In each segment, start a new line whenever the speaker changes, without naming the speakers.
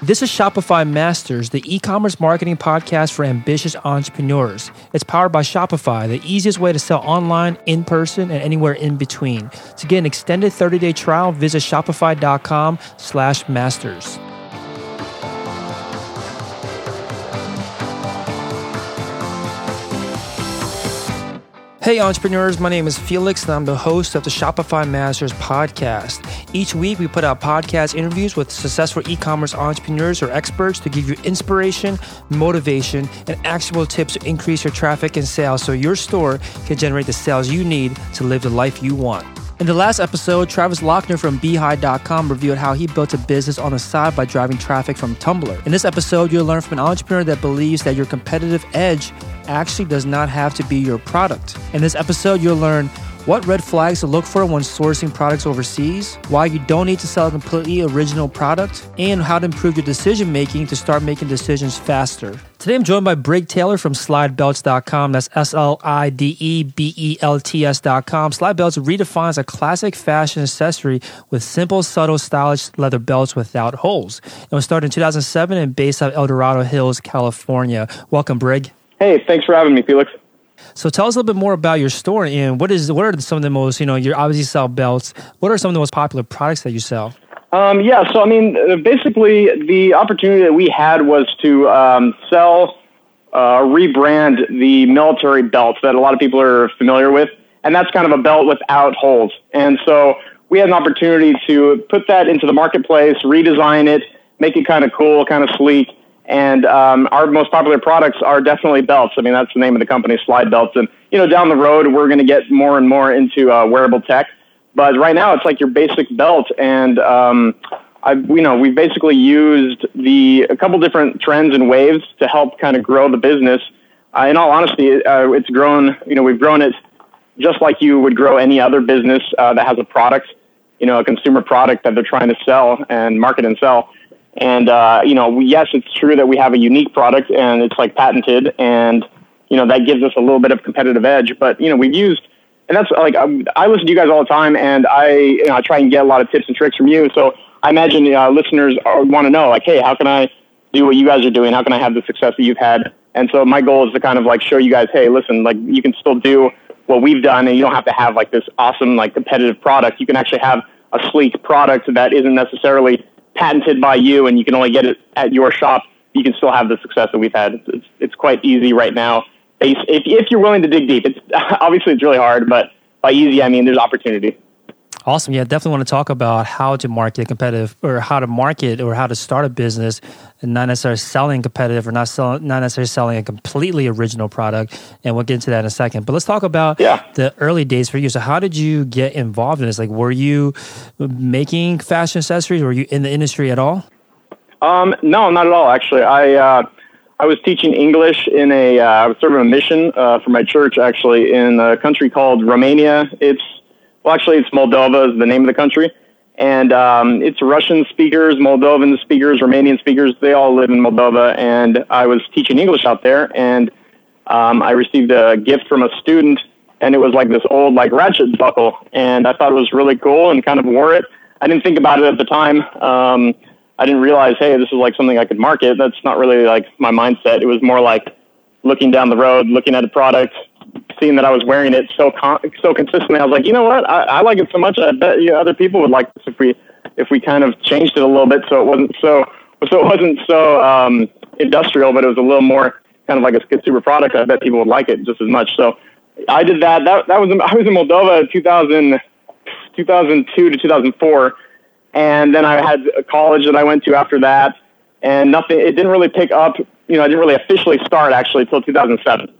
This is Shopify Masters, the e commerce marketing podcast for ambitious entrepreneurs. It's powered by Shopify, the easiest way to sell online, in person, and anywhere in between. To get an extended 30 day trial, visit shopify.com slash masters. Hey, entrepreneurs, my name is Felix, and I'm the host of the Shopify Masters podcast. Each week, we put out podcast interviews with successful e commerce entrepreneurs or experts to give you inspiration, motivation, and actionable tips to increase your traffic and sales so your store can generate the sales you need to live the life you want. In the last episode, Travis Lochner from Beehive.com revealed how he built a business on the side by driving traffic from Tumblr. In this episode, you'll learn from an entrepreneur that believes that your competitive edge actually does not have to be your product. In this episode, you'll learn what red flags to look for when sourcing products overseas, why you don't need to sell a completely original product, and how to improve your decision making to start making decisions faster. Today I'm joined by Brig Taylor from slidebelts.com. That's S L I D E B E L T S.com. Slide Belts redefines a classic fashion accessory with simple, subtle, stylish leather belts without holes. It was started in 2007 and based out of El Dorado Hills, California. Welcome, Brig.
Hey, thanks for having me, Felix.
So tell us a little bit more about your store and what is what are some of the most you know you obviously sell belts. What are some of the most popular products that you sell?
Um, yeah, so I mean, uh, basically, the opportunity that we had was to um, sell, uh, rebrand the military belts that a lot of people are familiar with, and that's kind of a belt without holes. And so we had an opportunity to put that into the marketplace, redesign it, make it kind of cool, kind of sleek, and um, our most popular products are definitely belts. I mean, that's the name of the company, Slide Belts. And you know, down the road, we're going to get more and more into uh, wearable tech. But right now, it's like your basic belt, and um, I, you know, we've basically used the a couple different trends and waves to help kind of grow the business. Uh, in all honesty, uh, it's grown. You know, we've grown it just like you would grow any other business uh, that has a product, you know, a consumer product that they're trying to sell and market and sell. And uh, you know, yes, it's true that we have a unique product and it's like patented, and you know that gives us a little bit of competitive edge. But you know, we've used, and that's like I listen to you guys all the time, and I you know I try and get a lot of tips and tricks from you. So I imagine uh, listeners want to know like, hey, how can I do what you guys are doing? How can I have the success that you've had? And so my goal is to kind of like show you guys, hey, listen, like you can still do what we've done, and you don't have to have like this awesome like competitive product. You can actually have a sleek product that isn't necessarily patented by you and you can only get it at your shop, you can still have the success that we've had. It's, it's quite easy right now. If, if you're willing to dig deep, it's obviously it's really hard, but by easy, I mean there's opportunity.
Awesome. Yeah, definitely want to talk about how to market competitive or how to market or how to start a business and not necessarily selling competitive or not selling not necessarily selling a completely original product. And we'll get into that in a second. But let's talk about
yeah.
the early days for you. So how did you get involved in this? Like were you making fashion accessories? Were you in the industry at all?
Um, no, not at all actually. I uh, I was teaching English in a uh, I was serving a mission uh, for my church actually in a country called Romania. It's well, actually, it's Moldova is the name of the country, and um, it's Russian speakers, Moldovan speakers, Romanian speakers. They all live in Moldova, and I was teaching English out there, and um, I received a gift from a student, and it was like this old like ratchet buckle, and I thought it was really cool, and kind of wore it. I didn't think about it at the time. Um, I didn't realize, hey, this is like something I could market. That's not really like my mindset. It was more like looking down the road, looking at a product, seeing that I was wearing it so con- so consistently, I was like, you know what? I, I like it so much. I bet you know, other people would like this if we if we kind of changed it a little bit so it wasn't so so it wasn't so um, industrial, but it was a little more kind of like a consumer product. I bet people would like it just as much. So I did that. That that was I was in Moldova 2000, 2002 to 2004, and then I had a college that I went to after that, and nothing. It didn't really pick up. You know, I didn't really officially start actually until 2007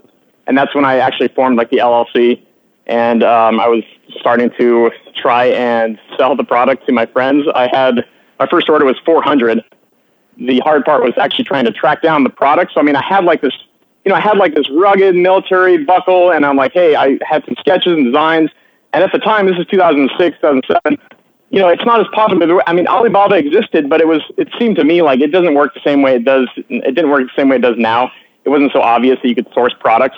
and that's when I actually formed like the LLC, and um, I was starting to try and sell the product to my friends. I had my first order was 400. The hard part was actually trying to track down the product. So I mean, I had like this, you know, I had like this rugged military buckle, and I'm like, hey, I had some sketches and designs, and at the time, this is 2006, 2007 you know, it's not as popular. I mean, Alibaba existed, but it was, it seemed to me like it doesn't work the same way it does. It didn't work the same way it does now. It wasn't so obvious that you could source products.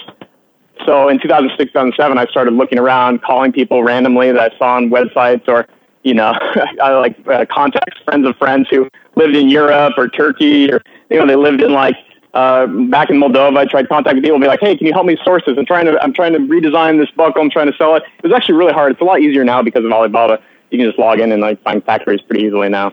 So in 2006, 2007, I started looking around, calling people randomly that I saw on websites or you know, I like uh, contact friends of friends who lived in Europe or Turkey or you know they lived in like uh, back in Moldova. I tried contacting people and be like, hey, can you help me source this? I'm trying to I'm trying to redesign this buckle. I'm trying to sell it. It was actually really hard. It's a lot easier now because of Alibaba. You can just log in and like find factories pretty easily now.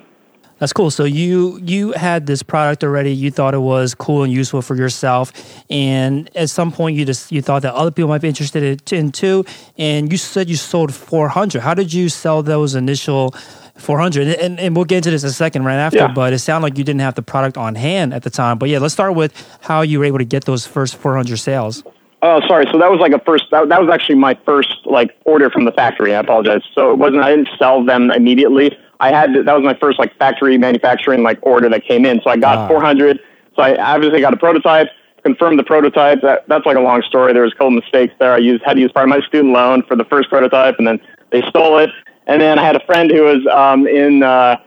That's cool. So you you had this product already. You thought it was cool and useful for yourself, and at some point you just you thought that other people might be interested in too. And you said you sold 400. How did you sell those initial 400? And, and we'll get into this in a second right after. Yeah. But it sounded like you didn't have the product on hand at the time. But yeah, let's start with how you were able to get those first 400 sales.
Oh, sorry. So that was like a first. That, that was actually my first like order from the factory. I apologize. So it wasn't. I didn't sell them immediately. I had that was my first like factory manufacturing like order that came in. So I got 400. So I obviously got a prototype, confirmed the prototype. That that's like a long story. There was a couple mistakes there. I used had to use part of my student loan for the first prototype, and then they stole it. And then I had a friend who was um, in, uh,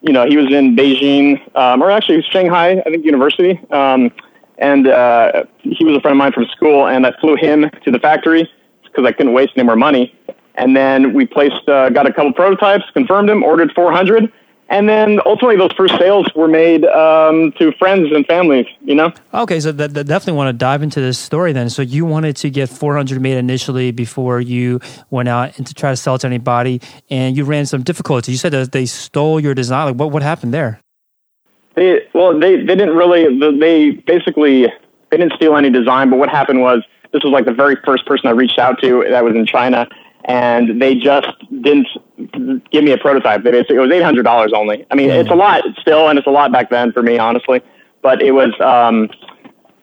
you know, he was in Beijing, um, or actually Shanghai, I think, University. Um, and uh, he was a friend of mine from school, and I flew him to the factory because I couldn't waste any more money. And then we placed, uh, got a couple prototypes, confirmed them, ordered 400, and then ultimately those first sales were made um, to friends and families. You know.
Okay, so that, that definitely want to dive into this story then. So you wanted to get 400 made initially before you went out and to try to sell it to anybody, and you ran some difficulties. You said that they stole your design. Like, what what happened there?
They well, they they didn't really. They basically they didn't steal any design. But what happened was this was like the very first person I reached out to that was in China and they just didn't give me a prototype. They basically, it was eight hundred dollars only. I mean, it's a lot still, and it's a lot back then for me, honestly. But it was, um,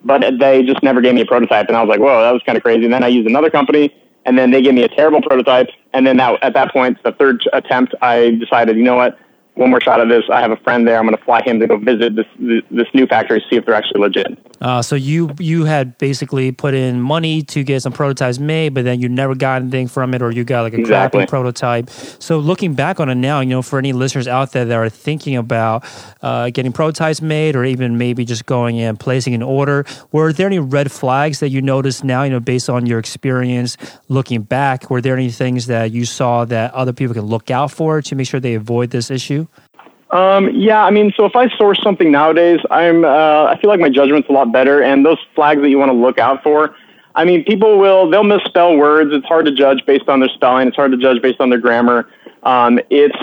but they just never gave me a prototype, and I was like, whoa, that was kind of crazy. And then I used another company, and then they gave me a terrible prototype. And then that, at that point, the third attempt, I decided, you know what? One more shot of this. I have a friend there. I'm going to fly him to go visit this this new factory, see if they're actually legit.
Uh, so you you had basically put in money to get some prototypes made, but then you never got anything from it, or you got like a exactly. crappy prototype. So looking back on it now, you know, for any listeners out there that are thinking about uh, getting prototypes made, or even maybe just going in placing an order, were there any red flags that you noticed now? You know, based on your experience looking back, were there any things that you saw that other people can look out for to make sure they avoid this issue?
Um, yeah, I mean, so if I source something nowadays, I'm uh, I feel like my judgment's a lot better, and those flags that you want to look out for. I mean, people will they'll misspell words. It's hard to judge based on their spelling. It's hard to judge based on their grammar. Um, it's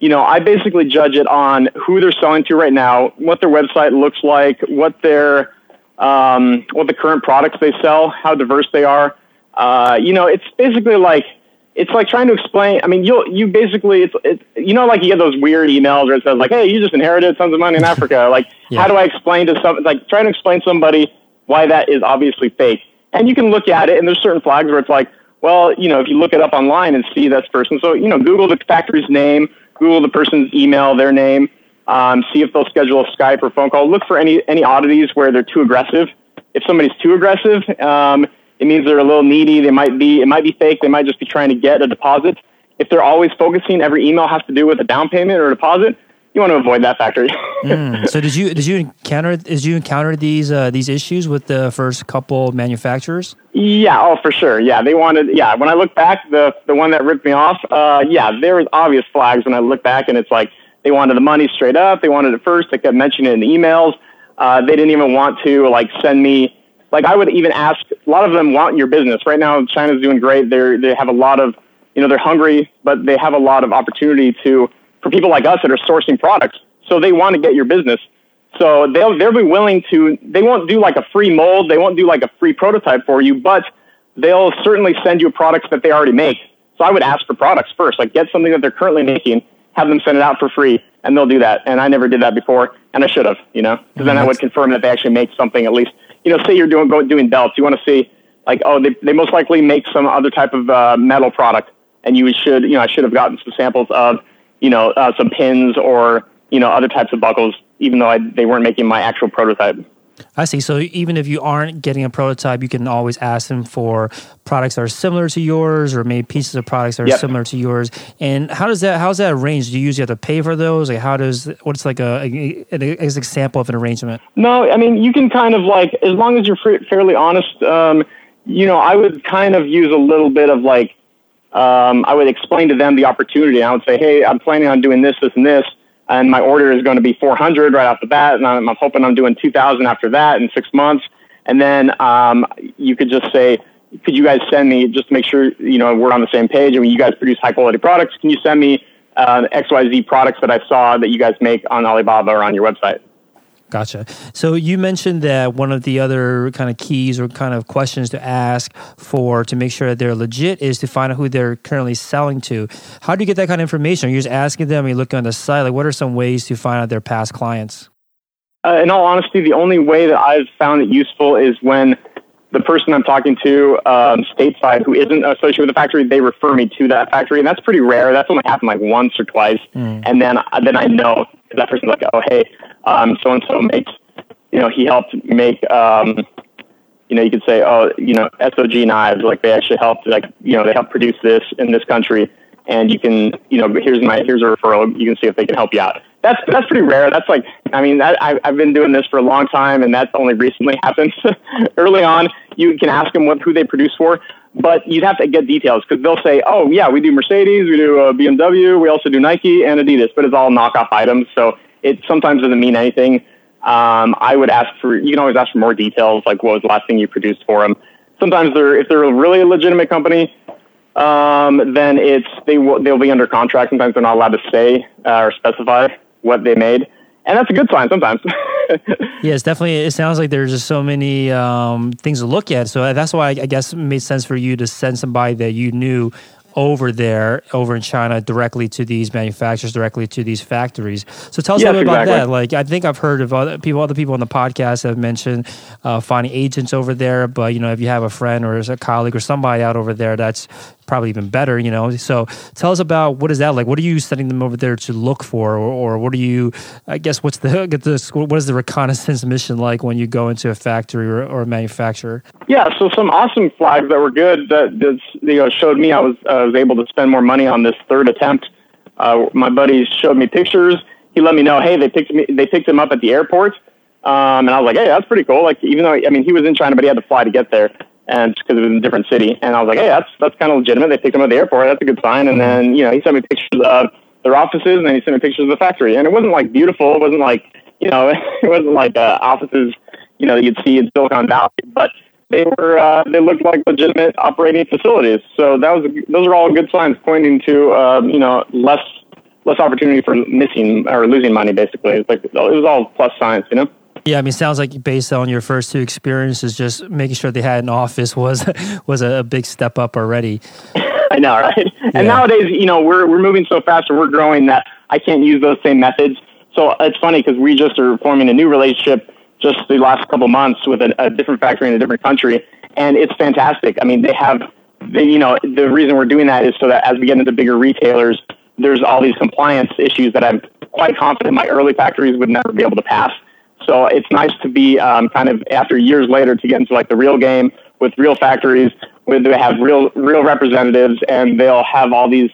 you know, I basically judge it on who they're selling to right now, what their website looks like, what their um, what the current products they sell, how diverse they are. Uh, you know, it's basically like it's like trying to explain. I mean, you you basically it's it, you know like you get those weird emails where it says like, "Hey, you just inherited tons of money in Africa." Like, yeah. how do I explain to some like trying to explain to somebody why that is obviously fake? And you can look at it, and there's certain flags where it's like, well, you know, if you look it up online and see this person, so you know, Google the factory's name, Google the person's email, their name, um, see if they'll schedule a Skype or phone call. Look for any any oddities where they're too aggressive. If somebody's too aggressive. Um, it means they're a little needy. They might be, it might be fake. They might just be trying to get a deposit. If they're always focusing, every email has to do with a down payment or a deposit. You want to avoid that factory.
mm. So did you did you encounter did you encounter these uh, these issues with the first couple manufacturers?
Yeah, oh for sure. Yeah, they wanted. Yeah, when I look back, the the one that ripped me off. Uh, yeah, there was obvious flags when I look back, and it's like they wanted the money straight up. They wanted it first. They kept mentioning it in the emails. Uh, they didn't even want to like send me like I would even ask. A lot of them want your business right now. China's doing great. They they have a lot of you know they're hungry, but they have a lot of opportunity to for people like us that are sourcing products. So they want to get your business. So they'll they'll be willing to. They won't do like a free mold. They won't do like a free prototype for you, but they'll certainly send you products that they already make. So I would ask for products first. Like get something that they're currently making, have them send it out for free, and they'll do that. And I never did that before, and I should have, you know, because then I mm-hmm. would confirm that they actually make something at least you know, say you're doing going, doing belts, you want to see like, oh, they, they most likely make some other type of uh, metal product, and you should, you know, I should have gotten some samples of, you know, uh, some pins or you know other types of buckles, even though I, they weren't making my actual prototype.
I see. So even if you aren't getting a prototype, you can always ask them for products that are similar to yours, or maybe pieces of products that are yep. similar to yours. And how does that? How's that arranged? Do you usually have to pay for those? Like how does? What's like a, a, an example of an arrangement?
No, I mean you can kind of like as long as you're fairly honest. Um, you know, I would kind of use a little bit of like um, I would explain to them the opportunity. I would say, hey, I'm planning on doing this, this, and this, and my order is going to be 400 right off the bat, and I'm, I'm hoping I'm doing 2,000 after that in six months. And then um, you could just say, could you guys send me just to make sure you know we're on the same page? I mean, you guys produce high quality products. Can you send me uh, XYZ products that I saw that you guys make on Alibaba or on your website?
Gotcha. So you mentioned that one of the other kind of keys or kind of questions to ask for to make sure that they're legit is to find out who they're currently selling to. How do you get that kind of information? Are you just asking them? Are you looking on the site? Like, what are some ways to find out their past clients?
Uh, in all honesty, the only way that I've found it useful is when the person I'm talking to um, stateside who isn't associated with the factory, they refer me to that factory, and that's pretty rare. That's only happened like once or twice, mm. and then then I know that person's like, oh hey, so and so makes, you know, he helped make, um, you know, you could say, oh, you know, SOG knives, like they actually helped, like you know, they helped produce this in this country, and you can, you know, here's my here's a referral. You can see if they can help you out that's that's pretty rare. That's like, I mean, that, I, I've been doing this for a long time, and that's only recently happened. Early on, you can ask them what who they produce for, but you'd have to get details because they'll say, "Oh, yeah, we do Mercedes, we do uh, BMW, we also do Nike and Adidas," but it's all knockoff items, so it sometimes doesn't mean anything. Um, I would ask for you can always ask for more details, like what was the last thing you produced for them. Sometimes they're if they're a really legitimate company, um, then it's they will they'll be under contract. Sometimes they're not allowed to say uh, or specify what they made. And that's a good sign sometimes.
yes, definitely. It sounds like there's just so many um, things to look at. So that's why I guess it made sense for you to send somebody that you knew over there, over in China, directly to these manufacturers, directly to these factories. So tell us yes, a little bit exactly. about that. Like, I think I've heard of other people, other people on the podcast have mentioned uh, finding agents over there. But you know, if you have a friend or a colleague or somebody out over there, that's probably even better. You know, so tell us about what is that like? What are you sending them over there to look for, or, or what are you? I guess what's the get the what is the reconnaissance mission like when you go into a factory or, or a manufacturer?
Yeah, so some awesome flags that were good that, that you know showed me I was uh, was able to spend more money on this third attempt. Uh, my buddies showed me pictures. He let me know, hey, they picked me, they picked him up at the airport, um, and I was like, hey, that's pretty cool. Like, even though I mean, he was in China, but he had to fly to get there, and because it was in a different city. And I was like, hey, that's that's kind of legitimate. They picked him up at the airport. That's a good sign. And then you know, he sent me pictures of their offices, and then he sent me pictures of the factory. And it wasn't like beautiful. It wasn't like you know, it wasn't like uh, offices you know you'd see in Silicon Valley, but they were uh, they looked like legitimate operating facilities. So that was those are all good signs pointing to um, you know less less opportunity for missing or losing money. Basically, it's like it was all plus signs, you know.
Yeah, I mean, sounds like based on your first two experiences, just making sure they had an office was was a, big step up already.
I know, right? Yeah. And nowadays, you know, we're we're moving so fast and we're growing that I can't use those same methods. So it's funny because we just are forming a new relationship just the last couple months with a, a different factory in a different country, and it's fantastic. I mean, they have, they, you know, the reason we're doing that is so that as we get into bigger retailers, there's all these compliance issues that I'm quite confident my early factories would never be able to pass. So it's nice to be um, kind of after years later to get into like the real game with real factories where they have real real representatives and they'll have all these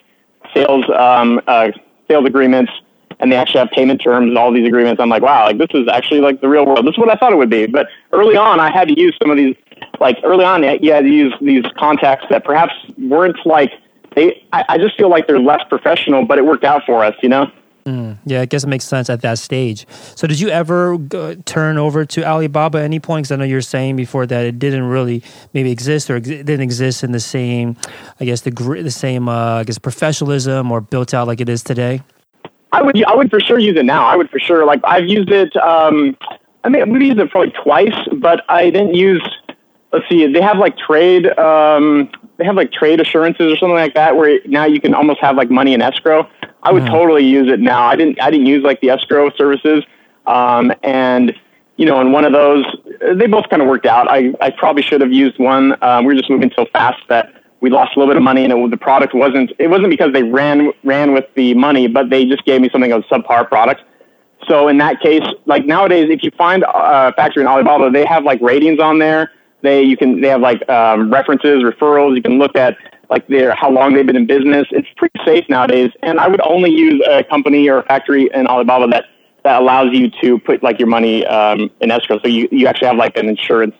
sales um, uh, sales agreements and they actually have payment terms and all these agreements. I'm like, wow, like this is actually like the real world. This is what I thought it would be. But early on, I had to use some of these, like early on, you had to use these contacts that perhaps weren't like they. I, I just feel like they're less professional, but it worked out for us, you know.
Mm, yeah, I guess it makes sense at that stage. So, did you ever turn over to Alibaba at any point? Because I know you're saying before that it didn't really maybe exist or ex- didn't exist in the same, I guess the the same, uh, I guess professionalism or built out like it is today.
I would I would for sure use it now. I would for sure like I've used it. Um, I mean, we've used it probably twice, but I didn't use. Let's see, they have like trade. Um, they have like trade assurances or something like that, where now you can almost have like money in escrow. I would mm. totally use it now. I didn't. I didn't use like the escrow services, um, and you know, in one of those, they both kind of worked out. I I probably should have used one. Um, we were just moving so fast that we lost a little bit of money and it, the product wasn't it wasn't because they ran ran with the money but they just gave me something of a subpar product so in that case like nowadays if you find a factory in alibaba they have like ratings on there they you can they have like um, references referrals you can look at like their how long they've been in business it's pretty safe nowadays and i would only use a company or a factory in alibaba that that allows you to put like your money um, in escrow so you, you actually have like an insurance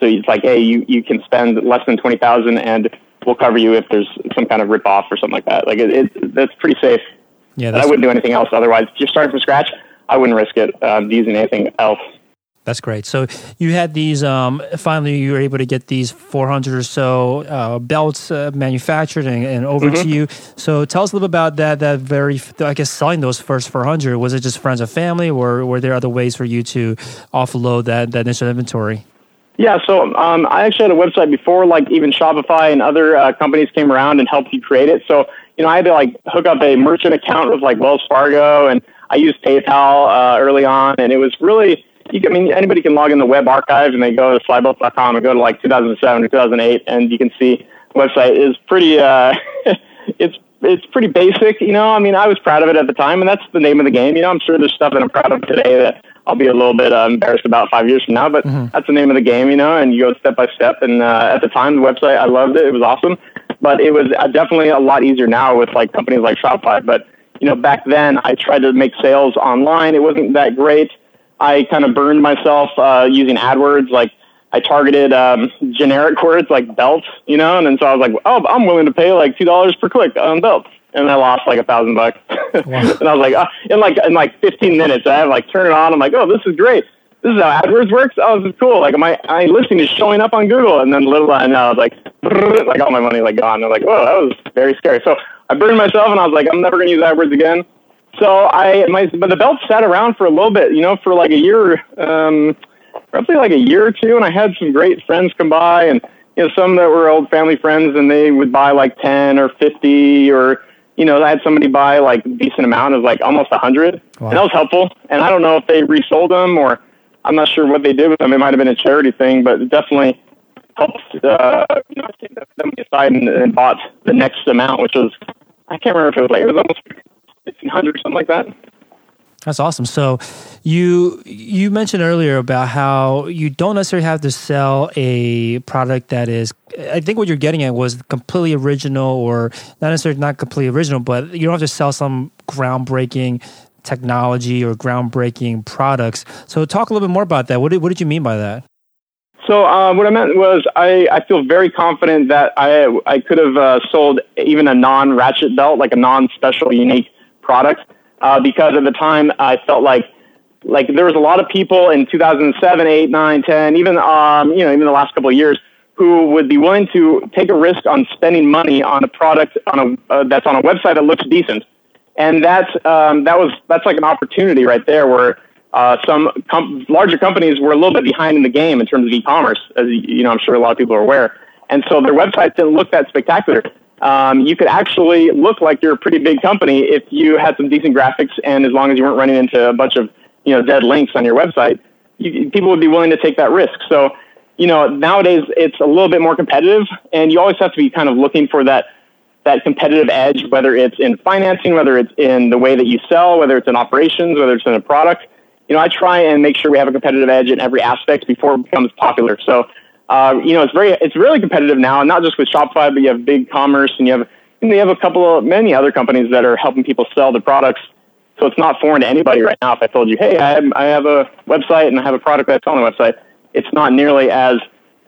so it's like, hey, you, you can spend less than twenty thousand, and we'll cover you if there's some kind of rip off or something like that. Like it, it that's pretty safe.
Yeah,
I wouldn't do anything else otherwise. If you're starting from scratch, I wouldn't risk it um, using anything else.
That's great. So you had these. Um, finally, you were able to get these 400 or so uh, belts uh, manufactured and, and over mm-hmm. to you. So tell us a little bit about that. That very, I guess, selling those first 400. Was it just friends and family, or were there other ways for you to offload that that initial inventory?
Yeah, so um, I actually had a website before, like even Shopify and other uh, companies came around and helped you create it. So you know, I had to like hook up a merchant account with like Wells Fargo, and I used PayPal uh, early on, and it was really. You, I mean, anybody can log in the web archive and they go to slidebelts.com and go to like 2007 or 2008, and you can see the website is pretty. Uh, it's it's pretty basic, you know. I mean, I was proud of it at the time, and that's the name of the game. You know, I'm sure there's stuff that I'm proud of today that I'll be a little bit uh, embarrassed about five years from now, but mm-hmm. that's the name of the game, you know, and you go step by step. And uh, at the time, the website, I loved it. It was awesome. But it was uh, definitely a lot easier now with like companies like Shopify. But, you know, back then I tried to make sales online. It wasn't that great. I kind of burned myself uh, using AdWords. Like I targeted um, generic words like belt, you know, and then so I was like, oh, I'm willing to pay like $2 per click on belt, and I lost like a thousand bucks. And I was like, uh, in like in like 15 minutes, I have like turn it on. I'm like, oh, this is great. This is how AdWords works. Oh, this is cool. Like my my listing is showing up on Google, and then little I know, I was like, like all my money like gone. I'm like, whoa, that was very scary. So I burned myself, and I was like, I'm never gonna use AdWords again. So I my but the belt sat around for a little bit, you know, for like a year, um, roughly like a year or two, and I had some great friends come by and you know, some that were old family friends and they would buy like 10 or 50 or you know, I had somebody buy like a decent amount of like almost a hundred, wow. and that was helpful. And I don't know if they resold them or I'm not sure what they did with them. It might have been a charity thing, but it definitely helped. Uh, you know, them aside and, and bought the next amount, which was I can't remember if it was like it was almost fifteen hundred something like that.
That's awesome. So you you mentioned earlier about how you don't necessarily have to sell a product that is I think what you're getting at was completely original or not necessarily not completely original, but you don't have to sell some groundbreaking technology or groundbreaking products. So talk a little bit more about that. What did, what did you mean by that?
So uh, what I meant was I, I feel very confident that I I could have uh, sold even a non ratchet belt, like a non special unique product uh, because at the time I felt like like there was a lot of people in 2007, 8, 9, 10, even um, you know even the last couple of years who would be willing to take a risk on spending money on a product on a uh, that's on a website that looks decent, and that's um, that was that's like an opportunity right there where. Uh, some com- larger companies were a little bit behind in the game in terms of e-commerce, as you know, I'm sure a lot of people are aware, and so their websites didn't look that spectacular um, you could actually look like you're a pretty big company if you had some decent graphics and as long as you weren't running into a bunch of you know dead links on your website, you, people would be willing to take that risk. So you know nowadays it's a little bit more competitive, and you always have to be kind of looking for that that competitive edge, whether it's in financing, whether it's in the way that you sell, whether it's in operations, whether it's in a product. You know, I try and make sure we have a competitive edge in every aspect before it becomes popular. So uh, you know, it's very, it's really competitive now, not just with Shopify, but you have Big Commerce, and you have, and you have a couple of many other companies that are helping people sell their products. So it's not foreign to anybody right now. If I told you, hey, I have, I have a website and I have a product that's on the website, it's not nearly as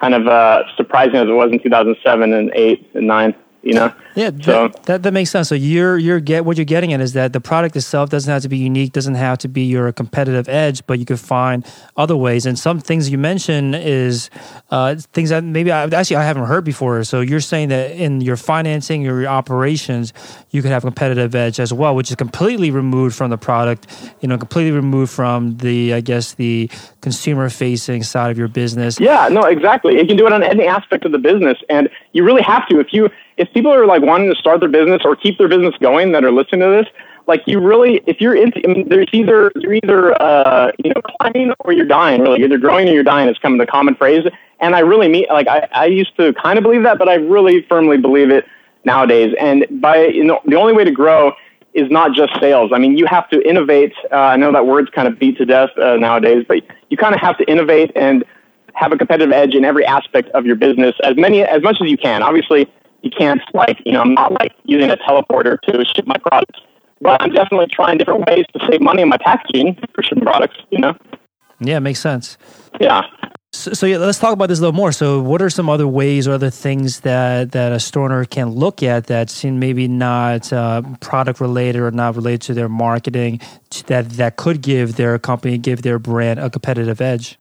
kind of uh, surprising as it was in 2007 and 8 and 9 you know?
Yeah so, that, that, that makes sense. So you're you're get what you're getting at is that the product itself doesn't have to be unique doesn't have to be your competitive edge but you could find other ways. And some things you mentioned is uh, things that maybe I, actually i haven't heard before. So you're saying that in your financing your operations you could have competitive edge as well which is completely removed from the product you know completely removed from the i guess the consumer facing side of your business.
Yeah no exactly. You can do it on any aspect of the business and you really have to. If you if people are like wanting to start their business or keep their business going that are listening to this, like you really, if you're in, I mean, there's either you're either uh, you know climbing or you're dying. Really, either growing or you're dying is kind of the common phrase. And I really mean, like I, I used to kind of believe that, but I really firmly believe it nowadays. And by you know, the only way to grow is not just sales. I mean, you have to innovate. Uh, I know that word's kind of beat to death uh, nowadays, but you kind of have to innovate and have a competitive edge in every aspect of your business as many as much as you can. Obviously, you can't like you know I'm not like using a teleporter to ship my products, but I'm definitely trying different ways to save money on my packaging for shipping products. You know.
Yeah, makes sense.
Yeah.
So, so, yeah, let's talk about this a little more. So, what are some other ways or other things that that a store owner can look at that seem maybe not uh, product related or not related to their marketing that that could give their company, give their brand a competitive edge?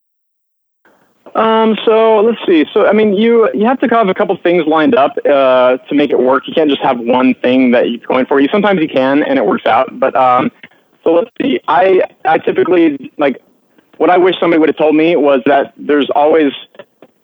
Um, so let's see. So I mean, you you have to have a couple things lined up uh, to make it work. You can't just have one thing that you're going for. You sometimes you can, and it works out. But um, so let's see. I I typically like what I wish somebody would have told me was that there's always,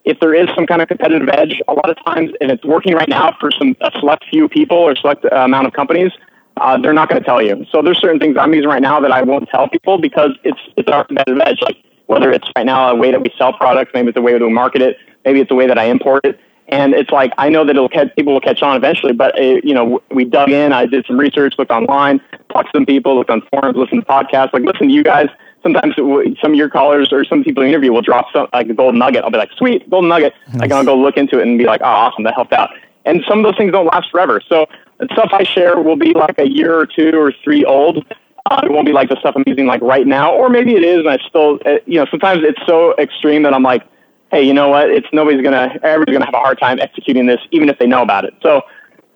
if there is some kind of competitive edge, a lot of times, and it's working right now for some a select few people or select uh, amount of companies, uh, they're not going to tell you. So there's certain things I'm using right now that I won't tell people because it's it's our competitive edge. Like whether it's right now a way that we sell products, maybe it's the way that we market it, maybe it's the way that I import it. And it's like I know that it'll catch people will catch on eventually, but it, uh, you know we dug in. I did some research, looked online, talked to some people, looked on forums, listened to podcasts. Like listen to you guys sometimes some of your callers or some people you interview will drop some like a golden nugget. I'll be like, sweet, golden nugget. Nice. Like I'll go look into it and be like, oh, awesome, that helped out. And some of those things don't last forever. So the stuff I share will be like a year or two or three old. Uh, it won't be like the stuff I'm using like right now, or maybe it is, and I still, uh, you know, sometimes it's so extreme that I'm like, hey, you know what? It's nobody's gonna, everybody's gonna have a hard time executing this, even if they know about it. So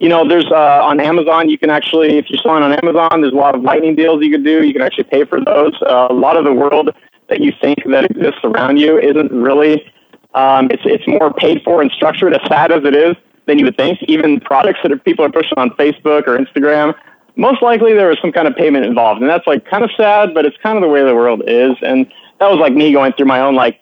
you know, there's uh, on Amazon, you can actually, if you're selling on Amazon, there's a lot of lightning deals you can do. You can actually pay for those. Uh, a lot of the world that you think that exists around you isn't really, um, it's, it's more paid for and structured, as sad as it is, than you would think. Even products that are, people are pushing on Facebook or Instagram, most likely there was some kind of payment involved. And that's like kind of sad, but it's kind of the way the world is. And that was like me going through my own like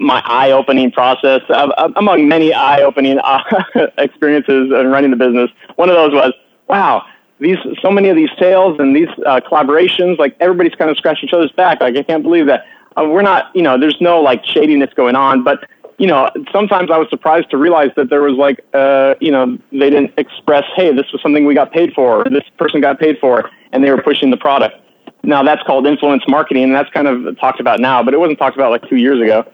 my eye-opening process uh, among many eye-opening uh, experiences in running the business. One of those was, wow, these so many of these sales and these uh, collaborations, like everybody's kind of scratching each other's back. Like I can't believe that uh, we're not, you know, there's no like shadiness going on, but you know, sometimes I was surprised to realize that there was like, uh, you know, they didn't express, hey, this was something we got paid for, this person got paid for, and they were pushing the product. Now that's called influence marketing, and that's kind of talked about now, but it wasn't talked about like two years ago.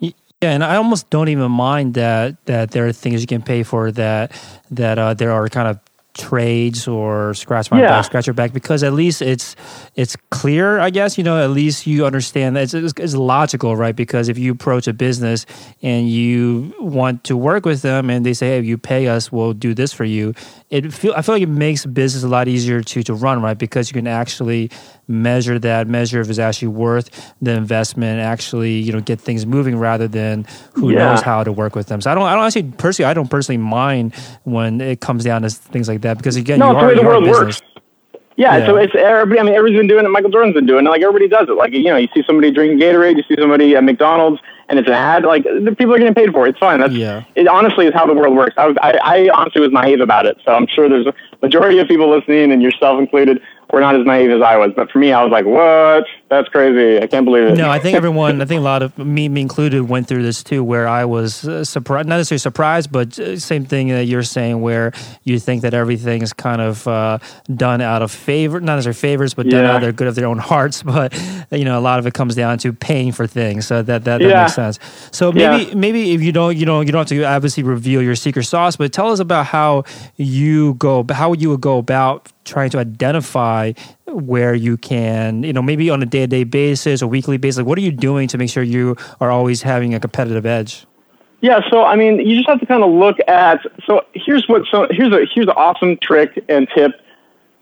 Yeah, and I almost don't even mind that that there are things you can pay for that that uh, there are kind of trades or scratch my yeah. back, scratch your back, because at least it's it's clear. I guess you know at least you understand that it's, it's, it's, logical, right? Because if you approach a business and you want to work with them, and they say, "Hey, if you pay us, we'll do this for you," it feel I feel like it makes business a lot easier to to run, right? Because you can actually measure that, measure if it's actually worth the investment, actually, you know, get things moving rather than who yeah. knows how to work with them. So I don't, I don't actually personally, I don't personally mind when it comes down to things like that because again,
no,
you
are,
the way the
world works. Yeah, yeah, so it's everybody. I mean, everybody's been doing it. Michael Jordan's been doing it. Like everybody does it. Like you know, you see somebody drinking Gatorade, you see somebody at McDonald's, and it's an ad. Like the people are getting paid for it. It's fine. That's yeah. It honestly is how the world works. I was, I, I honestly was naive about it. So I'm sure there's a majority of people listening, and yourself included, were not as naive as I was. But for me, I was like, what? That's crazy. I can't believe it.
No, I think everyone, I think a lot of me, me included, went through this too, where I was uh, surprised, not necessarily surprised, but uh, same thing that you're saying, where you think that everything is kind of uh, done out of favor, not as necessarily favors, but done out of their good of their own hearts. But you know, a lot of it comes down to paying for things. So that that, that yeah. makes sense. So maybe yeah. maybe if you don't, you know, you don't have to obviously reveal your secret sauce, but tell us about how you go, how you would go about trying to identify where you can, you know, maybe on a day to day basis or weekly basis? Like, what are you doing to make sure you are always having a competitive edge?
Yeah, so I mean, you just have to kind of look at. So here's what. So here's a here's an awesome trick and tip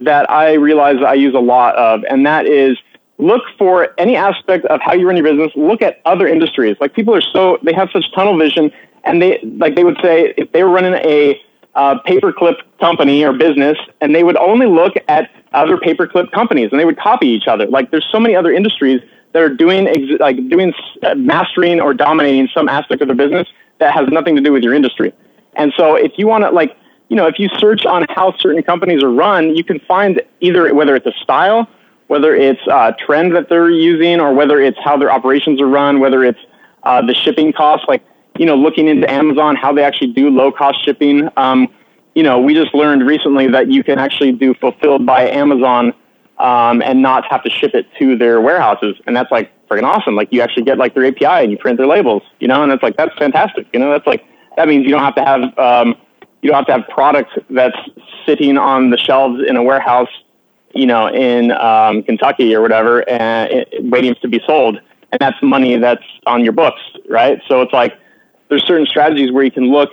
that I realize I use a lot of, and that is look for any aspect of how you run your business. Look at other industries. Like people are so they have such tunnel vision, and they like they would say if they were running a uh, paperclip company or business, and they would only look at other paperclip companies, and they would copy each other. Like there's so many other industries that are doing ex- like doing uh, mastering or dominating some aspect of their business that has nothing to do with your industry. And so if you want to like you know if you search on how certain companies are run, you can find either whether it's a style, whether it's a trend that they're using, or whether it's how their operations are run, whether it's uh, the shipping costs, like you know, looking into Amazon, how they actually do low cost shipping. Um, you know, we just learned recently that you can actually do fulfilled by Amazon um, and not have to ship it to their warehouses, and that's like freaking awesome. Like you actually get like their API and you print their labels, you know, and it's like that's fantastic. You know, that's like that means you don't have to have um, you don't have to have product that's sitting on the shelves in a warehouse, you know, in um, Kentucky or whatever, and it, waiting to be sold and that's money that's on your books right? So it's like there's certain strategies where you can look